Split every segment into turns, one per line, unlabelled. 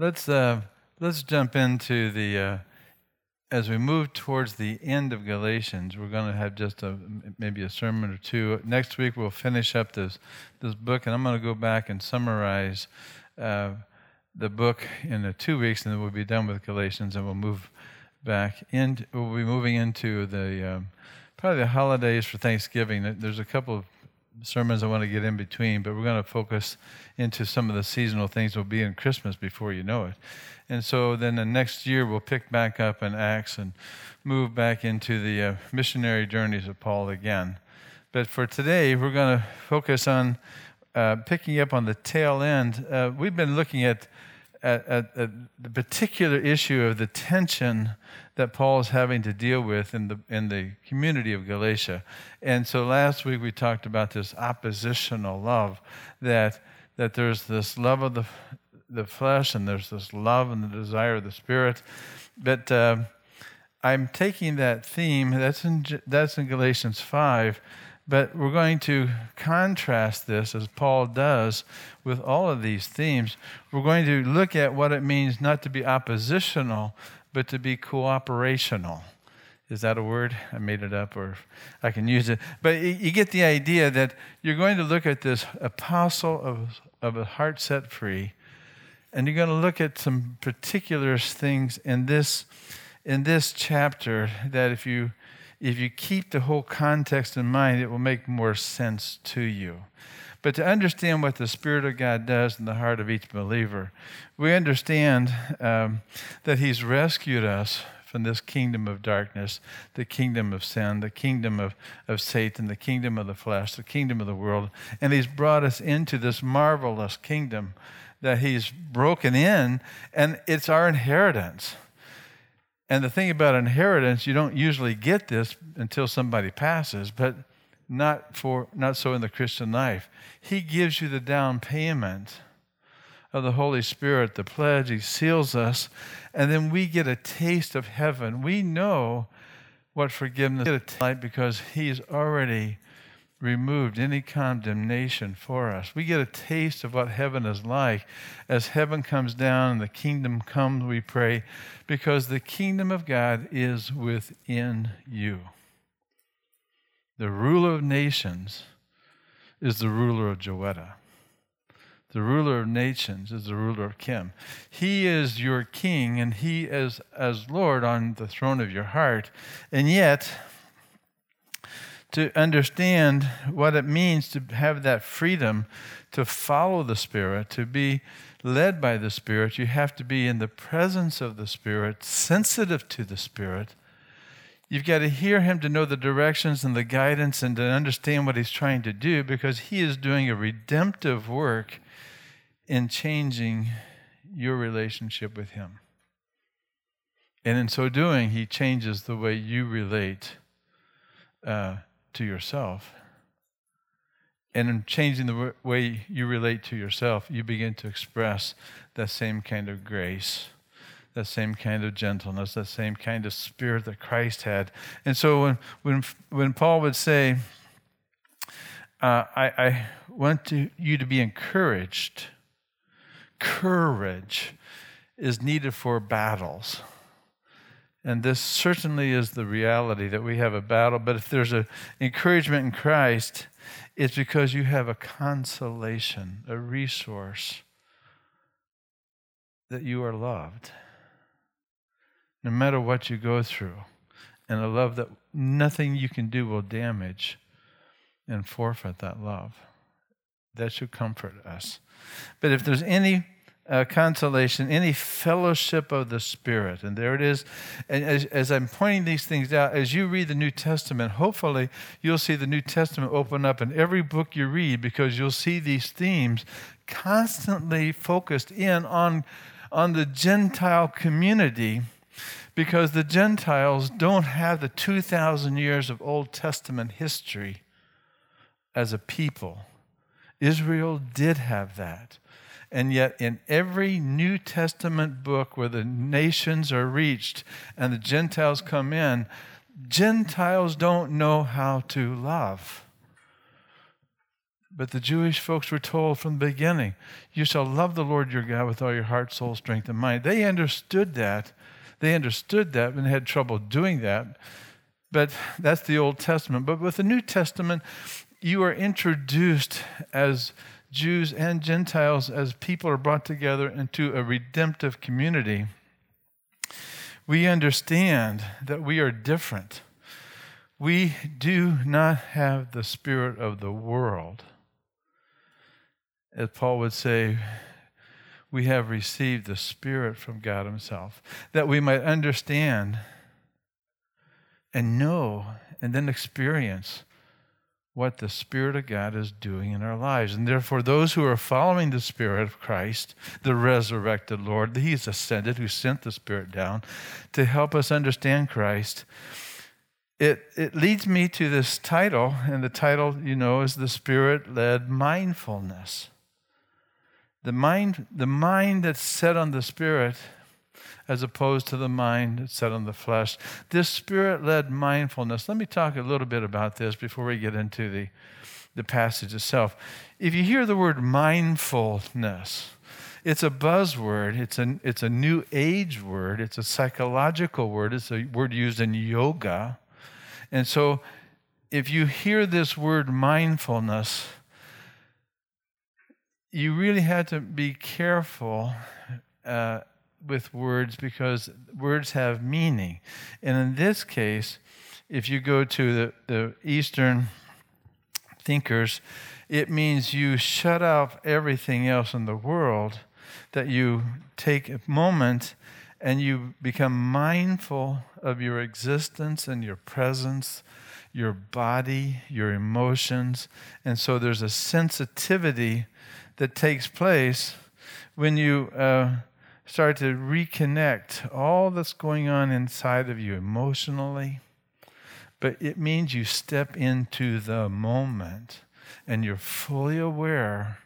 Let's uh, let's jump into the uh, as we move towards the end of Galatians. We're going to have just a maybe a sermon or two. Next week we'll finish up this this book, and I'm going to go back and summarize uh, the book in uh, two weeks, and then we'll be done with Galatians, and we'll move back in. We'll be moving into the um, probably the holidays for Thanksgiving. There's a couple of sermons I want to get in between, but we're going to focus into some of the seasonal things. We'll be in Christmas before you know it, and so then the next year we'll pick back up in Acts and move back into the uh, missionary journeys of Paul again. But for today, we're going to focus on uh, picking up on the tail end. Uh, we've been looking at at, at, at, the particular issue of the tension that Paul is having to deal with in the, in the community of Galatia. And so last week we talked about this oppositional love, that, that there's this love of the, the flesh and there's this love and the desire of the spirit. But uh, I'm taking that theme, that's in, that's in Galatians 5, but we're going to contrast this, as Paul does, with all of these themes. We're going to look at what it means not to be oppositional, but to be cooperational. Is that a word? I made it up, or I can use it. But you get the idea that you're going to look at this apostle of, of a heart set free, and you're going to look at some particular things in this in this chapter that if you if you keep the whole context in mind, it will make more sense to you. But to understand what the Spirit of God does in the heart of each believer, we understand um, that He's rescued us from this kingdom of darkness, the kingdom of sin, the kingdom of, of Satan, the kingdom of the flesh, the kingdom of the world. And He's brought us into this marvelous kingdom that He's broken in, and it's our inheritance. And the thing about inheritance, you don't usually get this until somebody passes, but not for not so in the Christian life. He gives you the down payment of the Holy Spirit, the pledge, he seals us, and then we get a taste of heaven. We know what forgiveness is like because he's already removed any condemnation for us. We get a taste of what heaven is like as heaven comes down and the kingdom comes, we pray, because the kingdom of God is within you. The ruler of nations is the ruler of Joetta. The ruler of nations is the ruler of Kim. He is your king and he is as Lord on the throne of your heart. And yet, to understand what it means to have that freedom to follow the Spirit, to be led by the Spirit, you have to be in the presence of the Spirit, sensitive to the Spirit. You've got to hear Him to know the directions and the guidance and to understand what He's trying to do because He is doing a redemptive work in changing your relationship with Him. And in so doing, He changes the way you relate. Uh, to yourself. And in changing the way you relate to yourself, you begin to express that same kind of grace, that same kind of gentleness, that same kind of spirit that Christ had. And so when, when, when Paul would say, uh, I, I want to, you to be encouraged, courage is needed for battles. And this certainly is the reality that we have a battle. But if there's an encouragement in Christ, it's because you have a consolation, a resource that you are loved. No matter what you go through, and a love that nothing you can do will damage and forfeit that love. That should comfort us. But if there's any uh, consolation, any fellowship of the Spirit. And there it is. And as, as, I'm pointing these things out, as you read the New Testament, hopefully you'll see the New Testament open up in every book you read because you'll see these themes constantly focused in on, on the Gentile community because the Gentiles don't have the 2,000 years of Old Testament history as a people. Israel did have that. And yet, in every New Testament book where the nations are reached and the Gentiles come in, Gentiles don't know how to love. But the Jewish folks were told from the beginning, you shall love the Lord your God with all your heart, soul, strength, and mind. They understood that. They understood that and had trouble doing that. But that's the Old Testament. But with the New Testament, you are introduced as Jews and Gentiles, as people are brought together into a redemptive community. We understand that we are different. We do not have the spirit of the world as Paul would say, we have received the Spirit from God Himself, that we might understand and know and then experience what the Spirit of God is doing in our lives. And therefore, those who are following the Spirit of Christ, the resurrected Lord, He's ascended, who sent the Spirit down to help us understand Christ. It, it leads me to this title, and the title, you know, is the Spirit led mindfulness. The mind, the mind that's set on the spirit as opposed to the mind set on the flesh. This spirit led mindfulness. Let me talk a little bit about this before we get into the, the passage itself. If you hear the word mindfulness, it's a buzzword, it's a, it's a new age word, it's a psychological word, it's a word used in yoga. And so if you hear this word mindfulness, you really had to be careful uh, with words because words have meaning. And in this case, if you go to the, the Eastern thinkers, it means you shut off everything else in the world, that you take a moment and you become mindful of your existence and your presence, your body, your emotions. And so there's a sensitivity that takes place when you uh, start to reconnect all that's going on inside of you emotionally. But it means you step into the moment and you're fully aware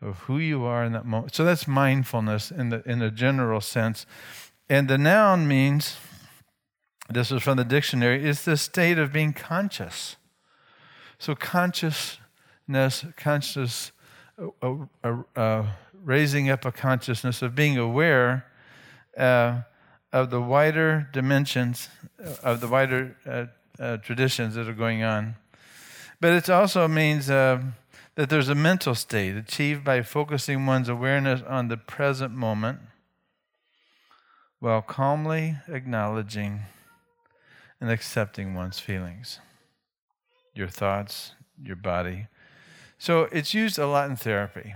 of who you are in that moment. So that's mindfulness in the in the general sense. And the noun means this is from the dictionary, is the state of being conscious. So consciousness, conscious a, a, a raising up a consciousness of being aware uh, of the wider dimensions, of the wider uh, uh, traditions that are going on. But it also means uh, that there's a mental state achieved by focusing one's awareness on the present moment while calmly acknowledging and accepting one's feelings, your thoughts, your body, so it's used a lot in therapy,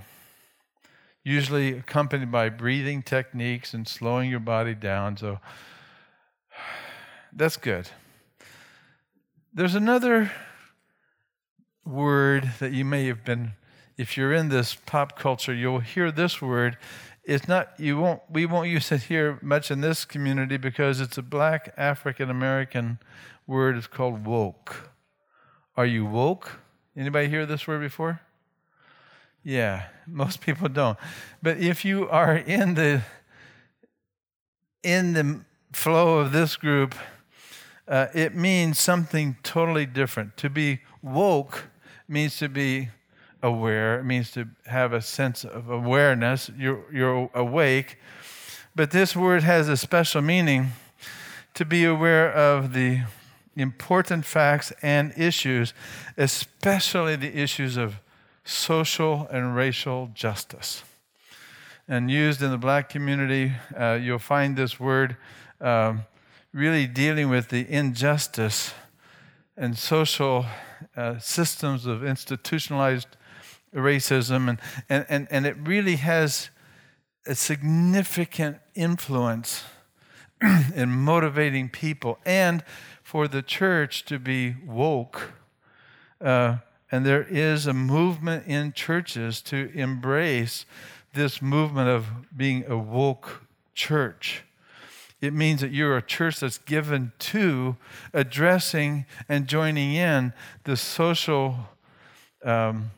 usually accompanied by breathing techniques and slowing your body down. So that's good. There's another word that you may have been, if you're in this pop culture, you'll hear this word. It's not, you won't, we won't use it here much in this community because it's a black African American word. It's called woke. Are you woke? Anybody hear this word before? Yeah, most people don't. But if you are in the in the flow of this group, uh, it means something totally different. To be woke means to be aware. It means to have a sense of awareness. You're, you're awake. But this word has a special meaning to be aware of the important facts and issues, especially the issues of social and racial justice. And used in the black community, uh, you'll find this word um, really dealing with the injustice and social uh, systems of institutionalized racism. And, and, and, and it really has a significant influence in motivating people and for the church to be woke. Uh, and there is a movement in churches to embrace this movement of being a woke church. It means that you're a church that's given to addressing and joining in the social um,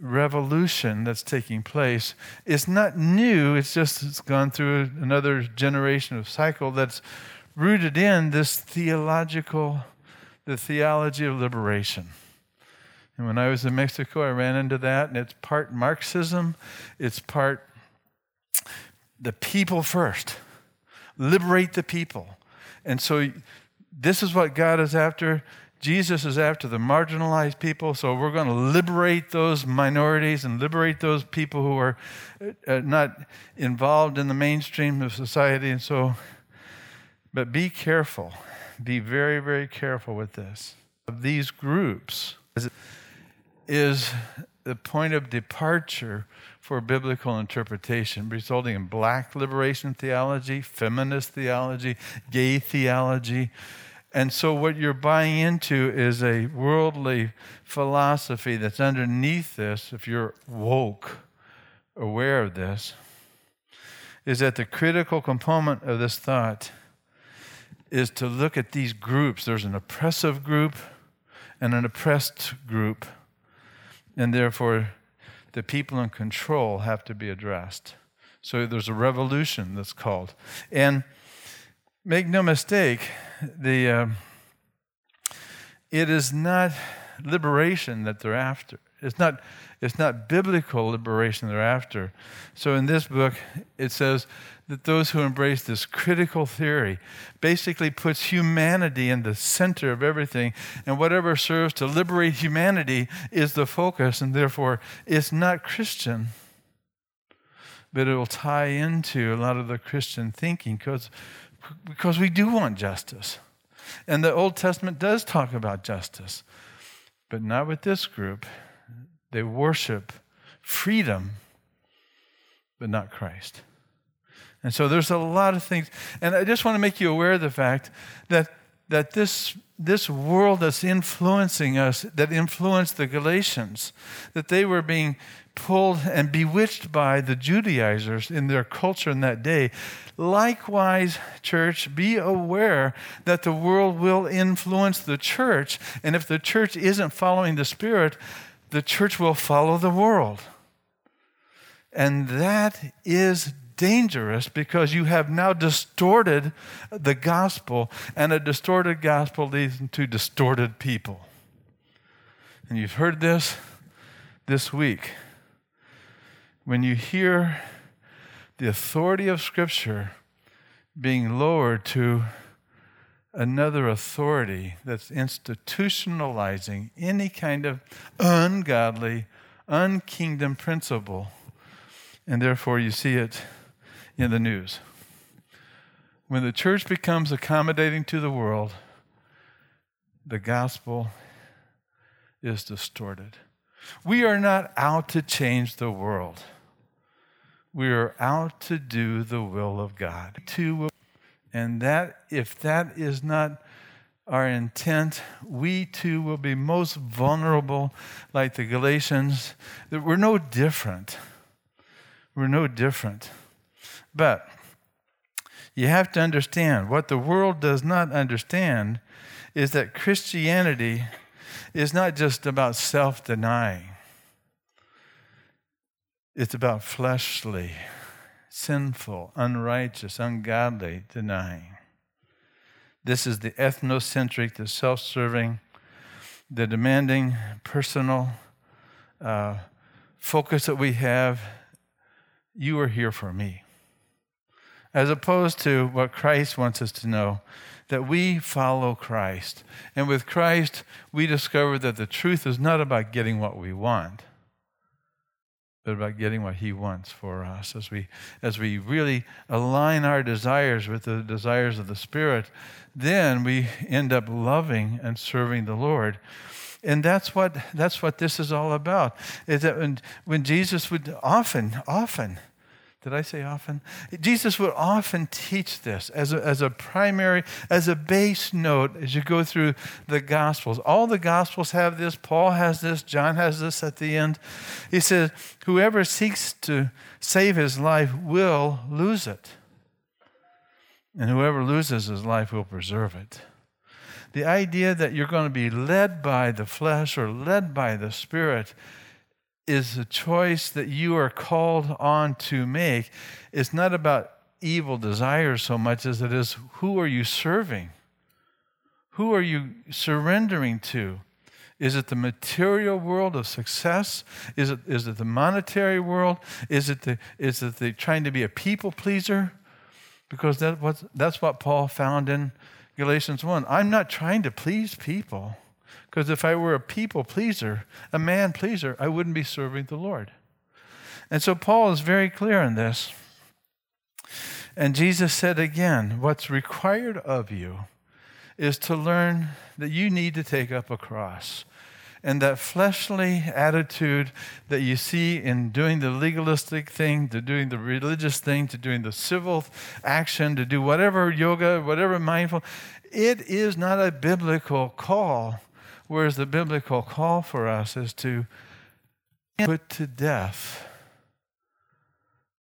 revolution that's taking place. It's not new, it's just it's gone through another generation of cycle that's rooted in this theological, the theology of liberation. And when I was in Mexico, I ran into that, and it's part Marxism, it's part the people first. Liberate the people. And so this is what God is after. Jesus is after the marginalized people, so we're going to liberate those minorities and liberate those people who are uh, not involved in the mainstream of society. And so, but be careful. Be very, very careful with this. These groups is the point of departure for biblical interpretation, resulting in black liberation theology, feminist theology, gay theology. And so, what you're buying into is a worldly philosophy that's underneath this, if you're woke, aware of this, is that the critical component of this thought is to look at these groups. There's an oppressive group and an oppressed group and therefore the people in control have to be addressed. So there's a revolution that's called. And make no mistake, the, uh, it is not liberation that they're after. It's not, it's not biblical liberation they're after. So in this book, it says that those who embrace this critical theory basically puts humanity in the center of everything, and whatever serves to liberate humanity is the focus, and therefore it's not Christian. But it will tie into a lot of the Christian thinking because, because we do want justice. And the Old Testament does talk about justice, but not with this group. They worship freedom, but not Christ. And so there's a lot of things. And I just want to make you aware of the fact that, that this, this world that's influencing us, that influenced the Galatians, that they were being pulled and bewitched by the Judaizers in their culture in that day. Likewise, church, be aware that the world will influence the church. And if the church isn't following the Spirit, the church will follow the world. And that is dangerous because you have now distorted the gospel, and a distorted gospel leads to distorted people. And you've heard this this week. When you hear the authority of Scripture being lowered to another authority that's institutionalizing any kind of ungodly, unkingdom principle. And therefore, you see it in the news. When the church becomes accommodating to the world, the gospel is distorted. We are not out to change the world. We are out to do the will of God. And that, if that is not our intent, we too will be most vulnerable, like the Galatians. We're no different. We're no different. But you have to understand what the world does not understand is that Christianity is not just about self denying, it's about fleshly sinful, unrighteous, ungodly denying. This is the ethnocentric, the self serving, the demanding personal uh, focus that we have. You are here for me. As opposed to what Christ wants us to know that we follow Christ. And with Christ, we discover that the truth is not about getting what we want but about getting what he wants for us as we as we really align our desires with the desires of the spirit then we end up loving and serving the lord and that's what that's what this is all about is that when, when jesus would often often did I say often? Jesus would often teach this as a, as a primary, as a base note as you go through the Gospels. All the Gospels have this. Paul has this. John has this at the end. He says, Whoever seeks to save his life will lose it. And whoever loses his life will preserve it. The idea that you're going to be led by the flesh or led by the Spirit is a choice that you are called on to make. It's not about evil desires so much as it is who are you serving? Who are you surrendering to? Is it the material world of success? Is it, is it the monetary world? Is it the, is it the trying to be a people pleaser? Because that that's what Paul found in Galatians 1. I'm not trying to please people. Because if I were a people pleaser, a man pleaser, I wouldn't be serving the Lord. And so Paul is very clear in this. And Jesus said again, What's required of you is to learn that you need to take up a cross. And that fleshly attitude that you see in doing the legalistic thing, to doing the religious thing, to doing the civil action, to do whatever yoga, whatever mindful, it is not a biblical call. Whereas the biblical call for us is to put to death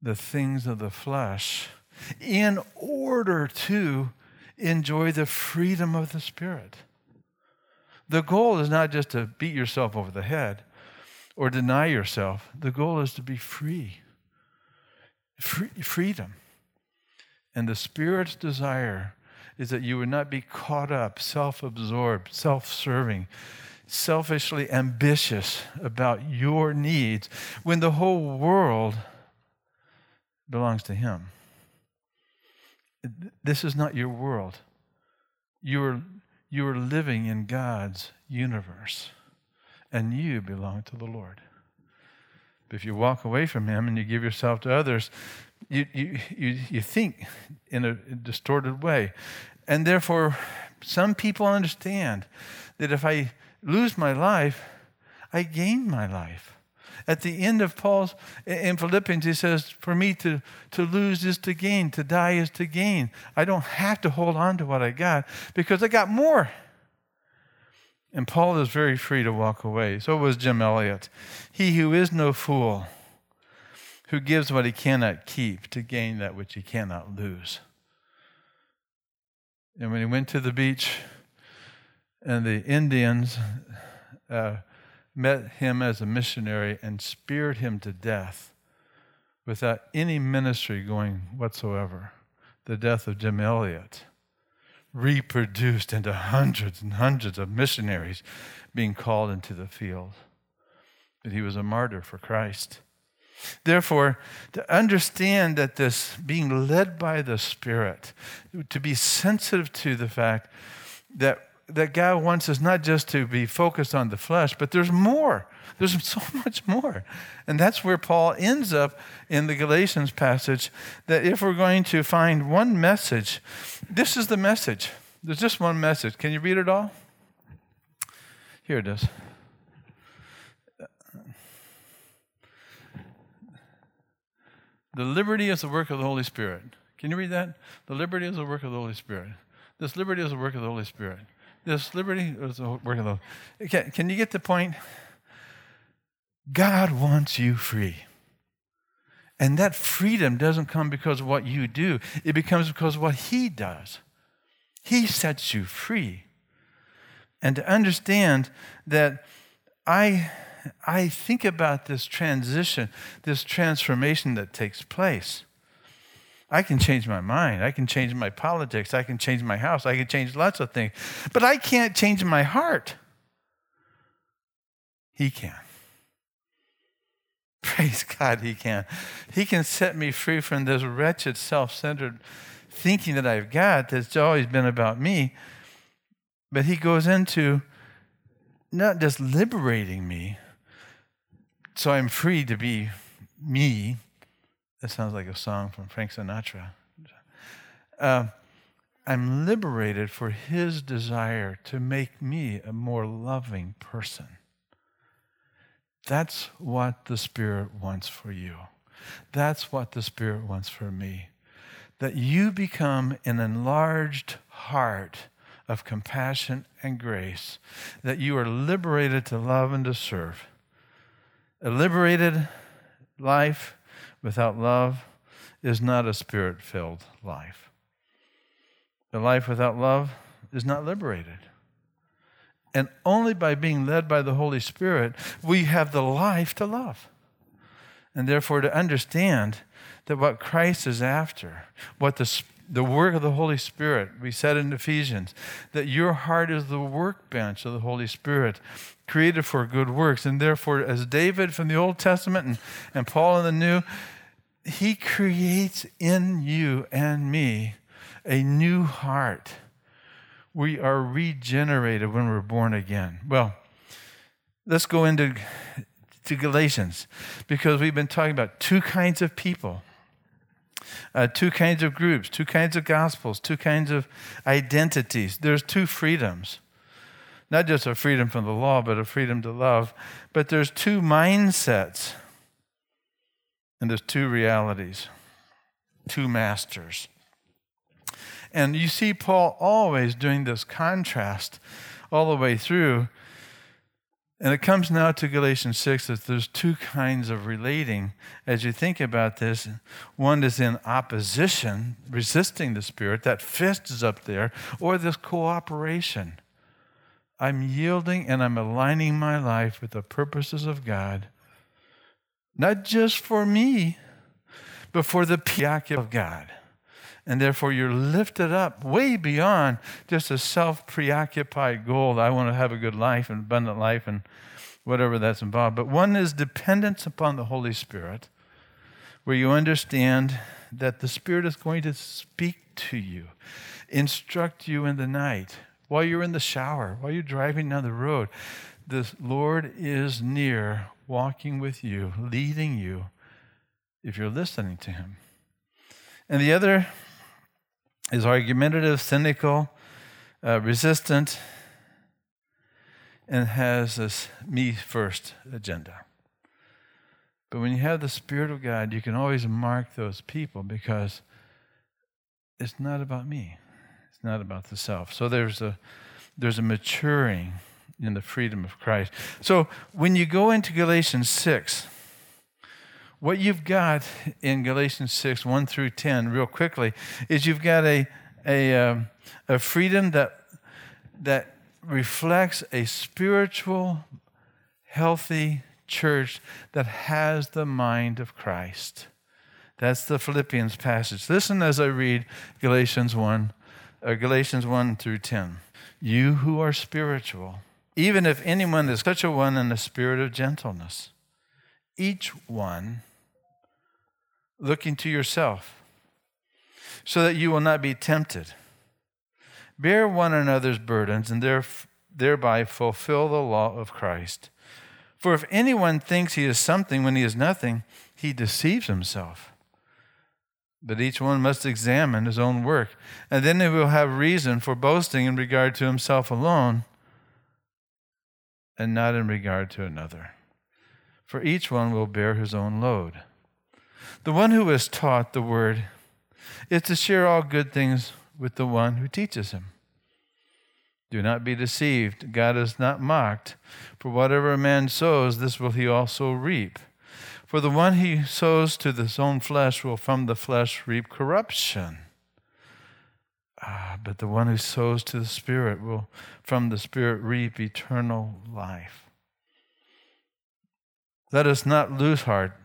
the things of the flesh in order to enjoy the freedom of the Spirit. The goal is not just to beat yourself over the head or deny yourself, the goal is to be free. free freedom. And the Spirit's desire is that you would not be caught up, self absorbed, self serving, selfishly ambitious about your needs when the whole world belongs to Him. This is not your world. You are, you are living in God's universe, and you belong to the Lord. But if you walk away from Him and you give yourself to others, you, you, you, you think in a distorted way. And therefore, some people understand that if I lose my life, I gain my life. At the end of Paul's, in Philippians, he says, For me to, to lose is to gain, to die is to gain. I don't have to hold on to what I got because I got more. And Paul is very free to walk away. So was Jim Elliot. He who is no fool, who gives what he cannot keep to gain that which he cannot lose. And when he went to the beach, and the Indians uh, met him as a missionary and speared him to death without any ministry going whatsoever. The death of Jim Elliot reproduced into hundreds and hundreds of missionaries being called into the field. But he was a martyr for Christ. Therefore, to understand that this being led by the Spirit, to be sensitive to the fact that that God wants us not just to be focused on the flesh, but there's more. There's so much more. And that's where Paul ends up in the Galatians passage that if we're going to find one message, this is the message. There's just one message. Can you read it all? Here it is. The liberty is the work of the Holy Spirit. Can you read that? The liberty is the work of the Holy Spirit. This liberty is the work of the Holy Spirit. This liberty is the work of the Holy Can, can you get the point? God wants you free. And that freedom doesn't come because of what you do, it becomes because of what He does. He sets you free. And to understand that I, I think about this transition, this transformation that takes place. I can change my mind. I can change my politics. I can change my house. I can change lots of things. But I can't change my heart. He can. Praise God, He can. He can set me free from this wretched, self centered thinking that I've got that's always been about me. But He goes into not just liberating me, so I'm free to be me, that sounds like a song from Frank Sinatra. Uh, I'm liberated for his desire to make me a more loving person. That's what the Spirit wants for you. That's what the Spirit wants for me. That you become an enlarged heart of compassion and grace, that you are liberated to love and to serve. A liberated life without love is not a spirit filled life. A life without love is not liberated. And only by being led by the Holy Spirit, we have the life to love. And therefore, to understand that what Christ is after, what the, the work of the Holy Spirit. We said in Ephesians that your heart is the workbench of the Holy Spirit, created for good works. And therefore, as David from the Old Testament and, and Paul in the New, he creates in you and me a new heart. We are regenerated when we're born again. Well, let's go into to Galatians because we've been talking about two kinds of people, uh, two kinds of groups, two kinds of gospels, two kinds of identities. There's two freedoms. Not just a freedom from the law, but a freedom to love. But there's two mindsets, and there's two realities, two masters. And you see Paul always doing this contrast all the way through and it comes now to Galatians 6 that there's two kinds of relating as you think about this. One is in opposition, resisting the Spirit, that fist is up there, or this cooperation. I'm yielding and I'm aligning my life with the purposes of God, not just for me, but for the preoccupation of God and therefore you're lifted up way beyond just a self preoccupied goal. I want to have a good life and abundant life and whatever that's involved. But one is dependence upon the Holy Spirit, where you understand that the Spirit is going to speak to you, instruct you in the night, while you're in the shower, while you're driving down the road. The Lord is near, walking with you, leading you, if you're listening to Him. And the other is argumentative, cynical, uh, resistant, and has this me first agenda. But when you have the Spirit of God, you can always mark those people because it's not about me. It's not about the self. So there's a there's a maturing in the freedom of Christ. So when you go into Galatians 6, what you've got in Galatians 6, 1 through 10, real quickly, is you've got a, a, um, a freedom that, that reflects a spiritual, healthy church that has the mind of Christ. That's the Philippians passage. Listen as I read Galatians 1, uh, Galatians 1 through 10. You who are spiritual, even if anyone is such a one in the spirit of gentleness, each one looking to yourself, so that you will not be tempted. Bear one another's burdens and thereby fulfill the law of Christ. For if anyone thinks he is something when he is nothing, he deceives himself. But each one must examine his own work, and then he will have reason for boasting in regard to himself alone and not in regard to another. For each one will bear his own load. The one who is taught the word is to share all good things with the one who teaches him. Do not be deceived. God is not mocked. For whatever a man sows, this will he also reap. For the one he sows to his own flesh will from the flesh reap corruption. Ah, but the one who sows to the Spirit will from the Spirit reap eternal life. Let us not lose heart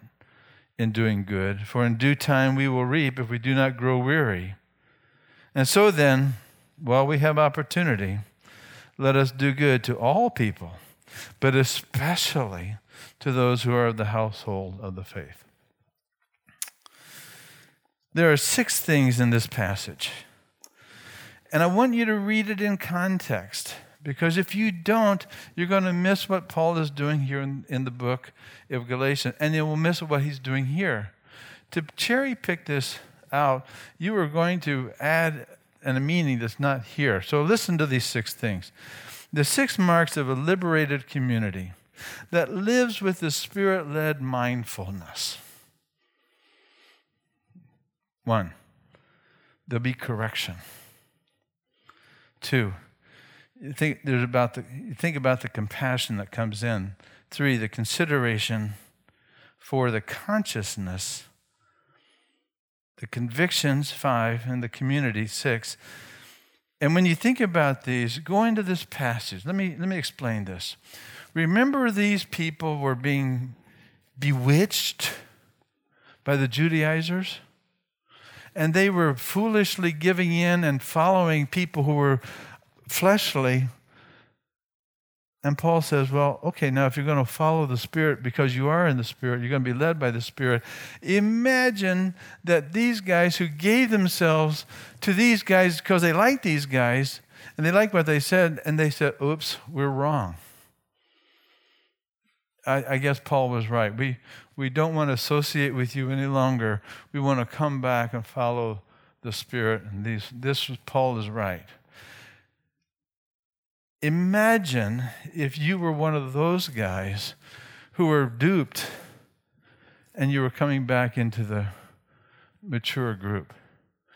in doing good, for in due time we will reap if we do not grow weary. And so then, while we have opportunity, let us do good to all people, but especially to those who are of the household of the faith. There are six things in this passage, and I want you to read it in context. Because if you don't, you're going to miss what Paul is doing here in, in the book of Galatians, and you will miss what he's doing here. To cherry pick this out, you are going to add a meaning that's not here. So listen to these six things. The six marks of a liberated community that lives with the spirit led mindfulness. One, there'll be correction. Two, you think there's about the you think about the compassion that comes in. Three, the consideration for the consciousness, the convictions, five, and the community, six. And when you think about these, go into this passage. Let me let me explain this. Remember these people were being bewitched by the Judaizers? and they were foolishly giving in and following people who were fleshly. And Paul says, Well, okay, now if you're going to follow the Spirit because you are in the Spirit, you're going to be led by the Spirit. Imagine that these guys who gave themselves to these guys because they liked these guys and they liked what they said, and they said, Oops, we're wrong. I, I guess Paul was right. We, we don't want to associate with you any longer. We want to come back and follow the Spirit. And these, this Paul is right. Imagine if you were one of those guys who were duped and you were coming back into the mature group.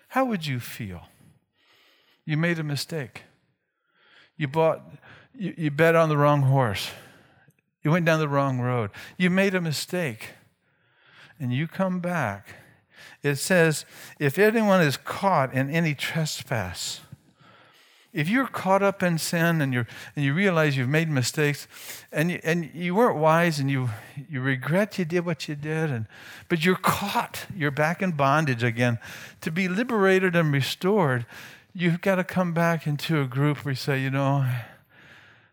How would you feel? You made a mistake. You bought, you, you bet on the wrong horse. You went down the wrong road. You made a mistake. And you come back. It says, if anyone is caught in any trespass, if you're caught up in sin and, you're, and you realize you've made mistakes and you, and you weren't wise and you, you regret you did what you did, and, but you're caught, you're back in bondage again, to be liberated and restored, you've got to come back into a group where you say, you know,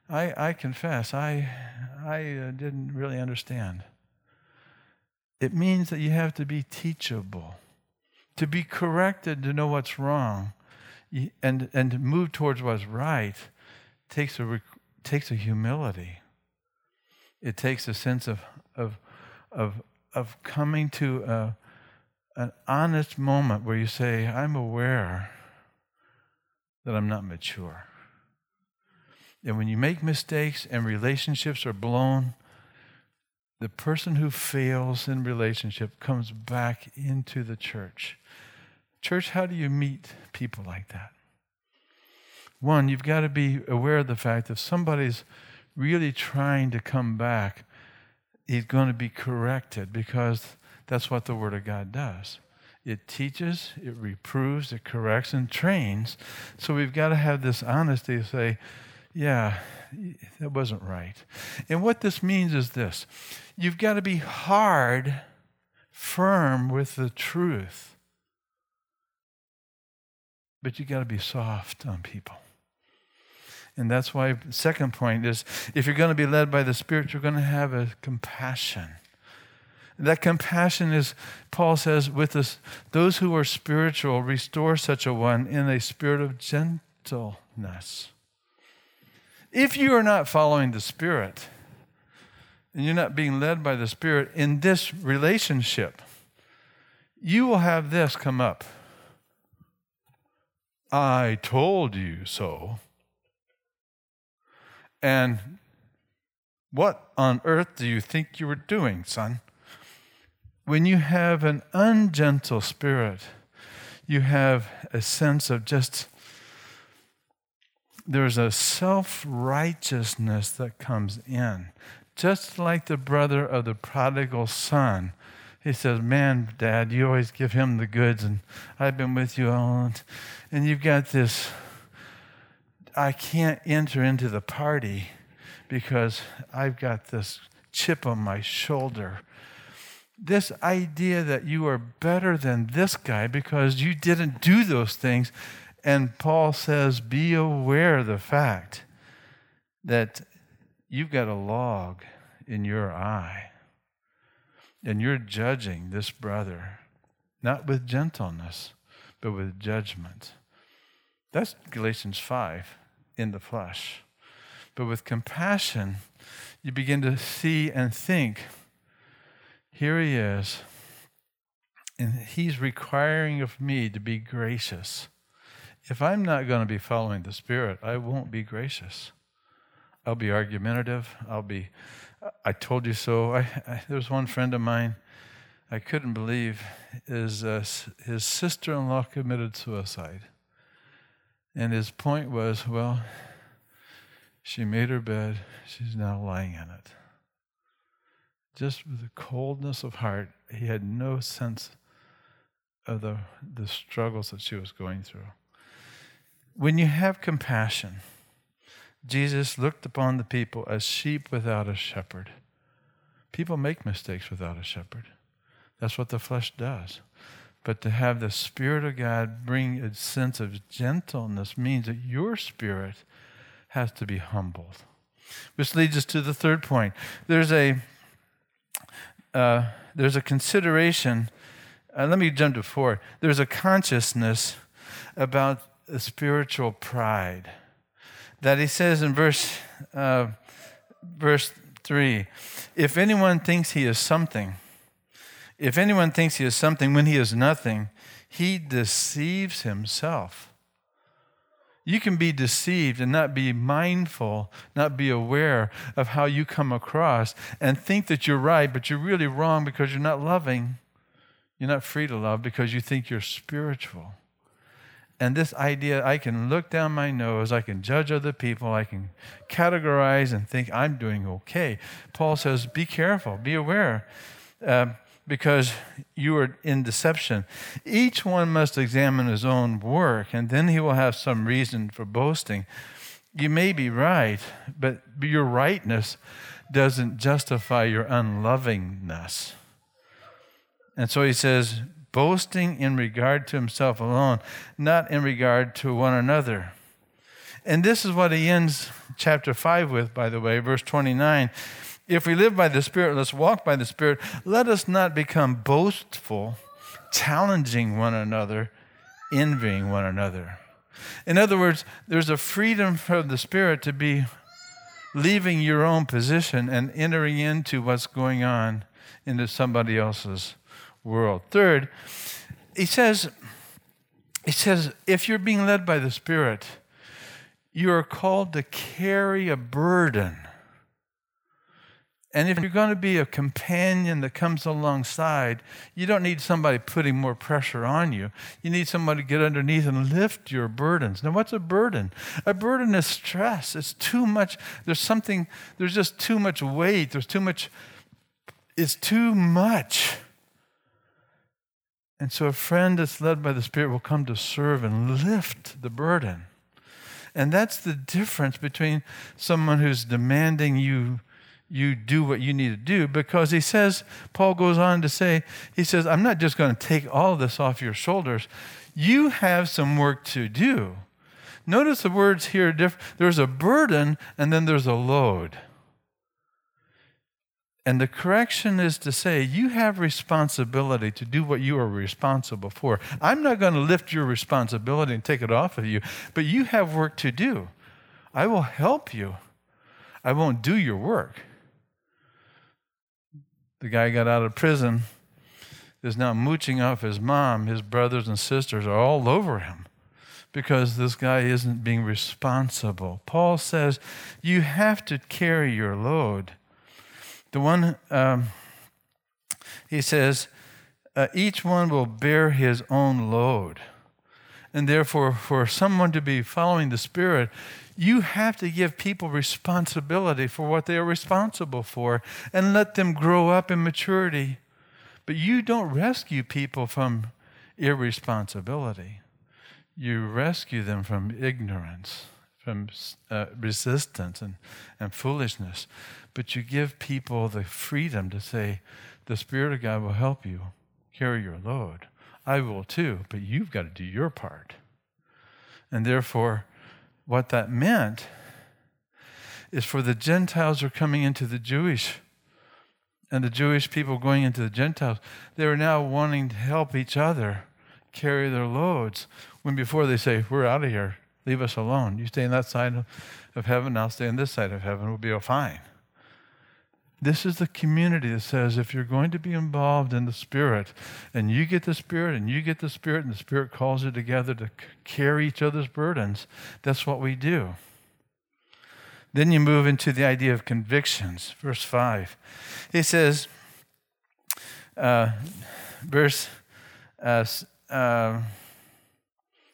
I, I confess, I, I uh, didn't really understand. It means that you have to be teachable, to be corrected, to know what's wrong, and, and move towards what's right takes a, takes a humility. It takes a sense of, of, of, of coming to a, an honest moment where you say, I'm aware that I'm not mature. And when you make mistakes and relationships are blown, the person who fails in relationship comes back into the church. Church, how do you meet people like that? One, you've got to be aware of the fact if somebody's really trying to come back, he's going to be corrected because that's what the Word of God does. It teaches, it reproves, it corrects, and trains. So we've got to have this honesty to say, yeah, that wasn't right. And what this means is this you've got to be hard, firm with the truth, but you got to be soft on people. And that's why, second point is if you're going to be led by the Spirit, you're going to have a compassion. That compassion is, Paul says, with us, those who are spiritual, restore such a one in a spirit of gentleness. If you are not following the Spirit and you're not being led by the Spirit in this relationship, you will have this come up. I told you so. And what on earth do you think you were doing, son? When you have an ungentle spirit, you have a sense of just there's a self righteousness that comes in. Just like the brother of the prodigal son. He says, Man, dad, you always give him the goods, and I've been with you all. And you've got this, I can't enter into the party because I've got this chip on my shoulder. This idea that you are better than this guy because you didn't do those things and Paul says, be aware of the fact that you've got a log in your eye. And you're judging this brother, not with gentleness, but with judgment. That's Galatians 5 in the flesh. But with compassion, you begin to see and think here he is, and he's requiring of me to be gracious if I'm not going to be following the Spirit, I won't be gracious. I'll be argumentative. I'll be, I told you so. I, I, there was one friend of mine, I couldn't believe his, uh, his sister in law committed suicide. And his point was well, she made her bed, she's now lying in it. Just with the coldness of heart, he had no sense of the, the struggles that she was going through. When you have compassion, Jesus looked upon the people as sheep without a shepherd. People make mistakes without a shepherd. That's what the flesh does. But to have the Spirit of God bring a sense of gentleness means that your spirit has to be humbled. Which leads us to the third point. There's a uh, there's a consideration. Uh, let me jump to four. There's a consciousness about spiritual pride that he says in verse uh, verse three. If anyone thinks he is something, if anyone thinks he is something when he is nothing, he deceives himself. You can be deceived and not be mindful, not be aware of how you come across and think that you're right, but you're really wrong because you're not loving. You're not free to love because you think you're spiritual. And this idea, I can look down my nose, I can judge other people, I can categorize and think I'm doing okay. Paul says, be careful, be aware. Uh, because you are in deception. Each one must examine his own work, and then he will have some reason for boasting. You may be right, but your rightness doesn't justify your unlovingness. And so he says, boasting in regard to himself alone, not in regard to one another. And this is what he ends chapter 5 with, by the way, verse 29. If we live by the Spirit, let's walk by the Spirit. Let us not become boastful, challenging one another, envying one another. In other words, there's a freedom from the Spirit to be leaving your own position and entering into what's going on into somebody else's world. Third, he says, he says, if you're being led by the Spirit, you are called to carry a burden. And if you're going to be a companion that comes alongside, you don't need somebody putting more pressure on you. You need somebody to get underneath and lift your burdens. Now, what's a burden? A burden is stress. It's too much. There's something, there's just too much weight. There's too much, it's too much. And so a friend that's led by the Spirit will come to serve and lift the burden. And that's the difference between someone who's demanding you you do what you need to do because he says, Paul goes on to say, he says, I'm not just going to take all this off your shoulders. You have some work to do. Notice the words here are different. There's a burden and then there's a load. And the correction is to say, you have responsibility to do what you are responsible for. I'm not going to lift your responsibility and take it off of you, but you have work to do. I will help you. I won't do your work. The guy got out of prison, is now mooching off his mom. His brothers and sisters are all over him because this guy isn't being responsible. Paul says you have to carry your load. The one, um, he says, uh, each one will bear his own load. And therefore, for someone to be following the Spirit, you have to give people responsibility for what they are responsible for and let them grow up in maturity. But you don't rescue people from irresponsibility, you rescue them from ignorance, from uh, resistance and, and foolishness. But you give people the freedom to say, The Spirit of God will help you carry your load. I will too, but you've got to do your part. And therefore, what that meant is for the Gentiles who are coming into the Jewish and the Jewish people going into the Gentiles, they were now wanting to help each other carry their loads. When before they say, We're out of here, leave us alone. You stay on that side of heaven, I'll stay on this side of heaven, we'll be all fine. This is the community that says if you're going to be involved in the Spirit, and you get the Spirit, and you get the Spirit, and the Spirit calls you together to carry each other's burdens, that's what we do. Then you move into the idea of convictions. Verse 5. He says, uh, verse uh, uh,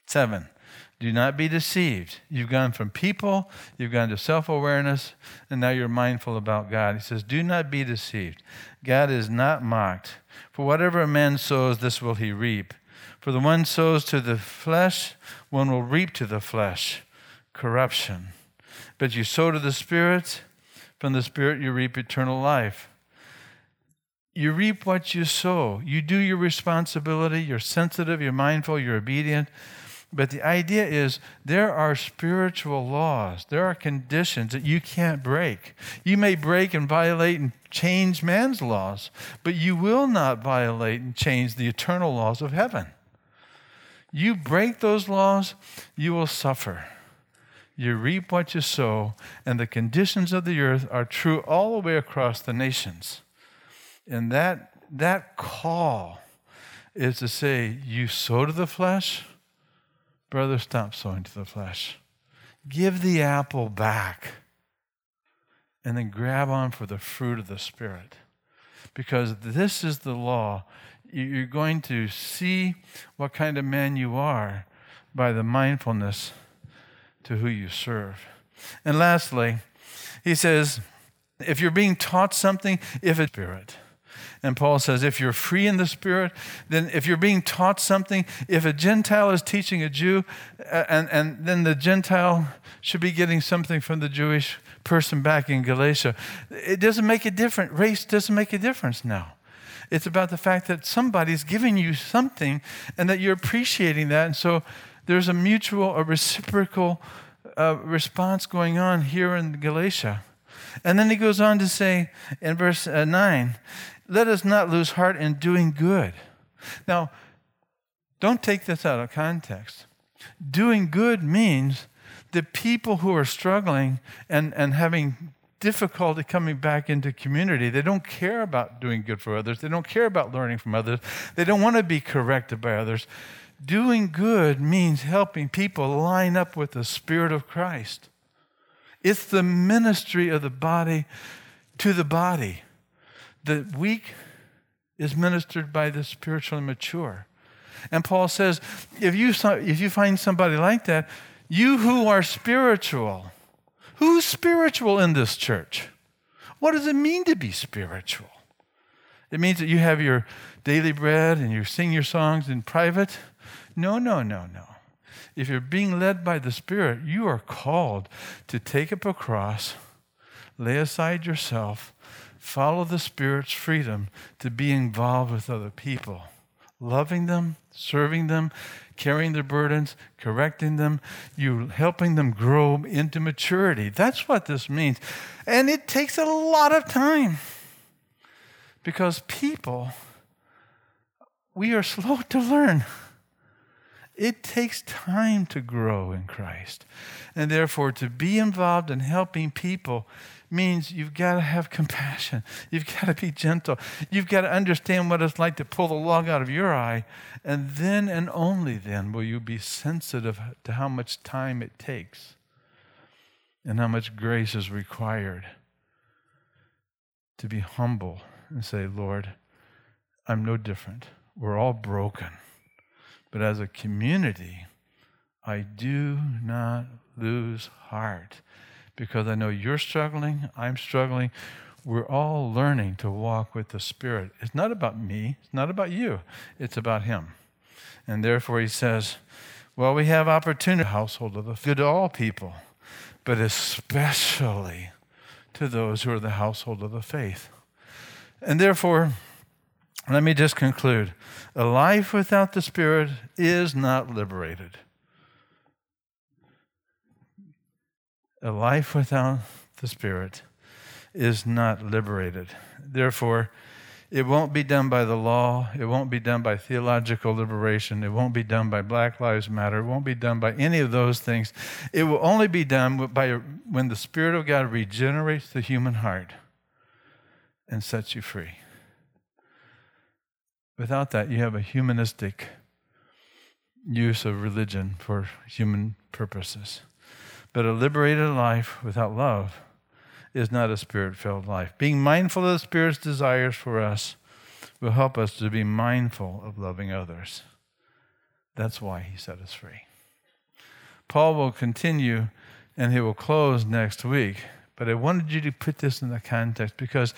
7 do not be deceived. You've gone from people, you've gone to self awareness, and now you're mindful about God. He says, Do not be deceived. God is not mocked. For whatever a man sows, this will he reap. For the one sows to the flesh, one will reap to the flesh corruption. But you sow to the Spirit, from the Spirit you reap eternal life. You reap what you sow. You do your responsibility. You're sensitive, you're mindful, you're obedient. But the idea is there are spiritual laws, there are conditions that you can't break. You may break and violate and change man's laws, but you will not violate and change the eternal laws of heaven. You break those laws, you will suffer. You reap what you sow, and the conditions of the earth are true all the way across the nations. And that, that call is to say, you sow to the flesh, Brother, stop sowing to the flesh. Give the apple back and then grab on for the fruit of the Spirit. Because this is the law. You're going to see what kind of man you are by the mindfulness to who you serve. And lastly, he says, if you're being taught something, if it's spirit. And Paul says, if you're free in the Spirit, then if you're being taught something, if a Gentile is teaching a Jew, and, and then the Gentile should be getting something from the Jewish person back in Galatia, it doesn't make a difference. Race doesn't make a difference now. It's about the fact that somebody's giving you something and that you're appreciating that. And so there's a mutual, a reciprocal uh, response going on here in Galatia. And then he goes on to say in verse uh, 9, let us not lose heart in doing good. Now, don't take this out of context. Doing good means the people who are struggling and, and having difficulty coming back into community, they don't care about doing good for others. They don't care about learning from others. They don't want to be corrected by others. Doing good means helping people line up with the Spirit of Christ. It's the ministry of the body to the body. The weak is ministered by the spiritually mature. And Paul says, if you, if you find somebody like that, you who are spiritual, who's spiritual in this church? What does it mean to be spiritual? It means that you have your daily bread and you sing your songs in private? No, no, no, no. If you're being led by the Spirit, you are called to take up a cross, lay aside yourself, follow the Spirit's freedom to be involved with other people, loving them, serving them, carrying their burdens, correcting them, you helping them grow into maturity. That's what this means. And it takes a lot of time because people, we are slow to learn. It takes time to grow in Christ. And therefore, to be involved in helping people means you've got to have compassion. You've got to be gentle. You've got to understand what it's like to pull the log out of your eye. And then and only then will you be sensitive to how much time it takes and how much grace is required to be humble and say, Lord, I'm no different. We're all broken. But as a community, I do not lose heart because I know you're struggling, I'm struggling. We're all learning to walk with the Spirit. It's not about me, it's not about you, it's about Him. And therefore, He says, well, we have opportunity, household of the good to all people, but especially to those who are the household of the faith. And therefore, let me just conclude. A life without the Spirit is not liberated. A life without the Spirit is not liberated. Therefore, it won't be done by the law. It won't be done by theological liberation. It won't be done by Black Lives Matter. It won't be done by any of those things. It will only be done by when the Spirit of God regenerates the human heart and sets you free. Without that, you have a humanistic use of religion for human purposes. But a liberated life without love is not a spirit filled life. Being mindful of the Spirit's desires for us will help us to be mindful of loving others. That's why he set us free. Paul will continue and he will close next week, but I wanted you to put this in the context because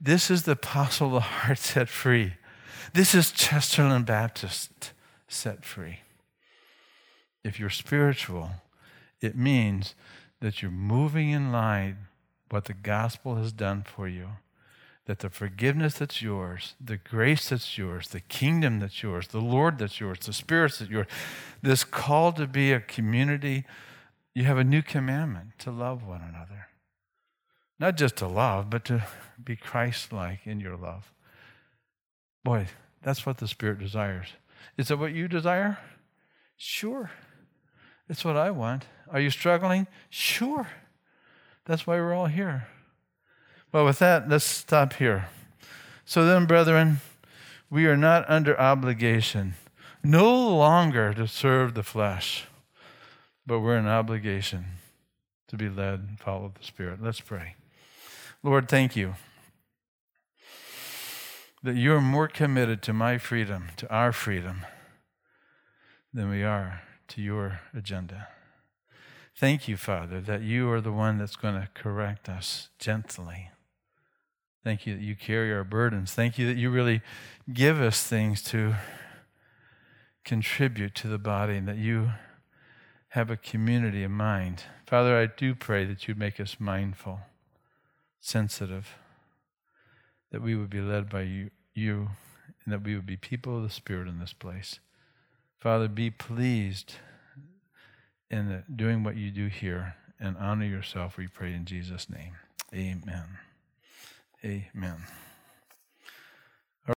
this is the apostle of the heart set free. This is Chesterland Baptist set free. If you're spiritual, it means that you're moving in line what the gospel has done for you. that the forgiveness that's yours, the grace that's yours, the kingdom that's yours, the Lord that's yours, the Spirit that's yours, this call to be a community, you have a new commandment to love one another. Not just to love, but to be Christ like in your love. Boy, that's what the Spirit desires. Is it what you desire? Sure. It's what I want. Are you struggling? Sure. That's why we're all here. Well, with that, let's stop here. So then, brethren, we are not under obligation, no longer to serve the flesh, but we're in obligation to be led and follow the Spirit. Let's pray. Lord, thank you that you're more committed to my freedom, to our freedom, than we are to your agenda. Thank you, Father, that you are the one that's going to correct us gently Thank you that you carry our burdens. Thank you that you really give us things to contribute to the body and that you have a community of mind. Father, I do pray that you'd make us mindful, sensitive, that we would be led by you, you and that we would be people of the Spirit in this place. Father, be pleased in doing what you do here and honor yourself, we pray in Jesus' name. Amen. Amen.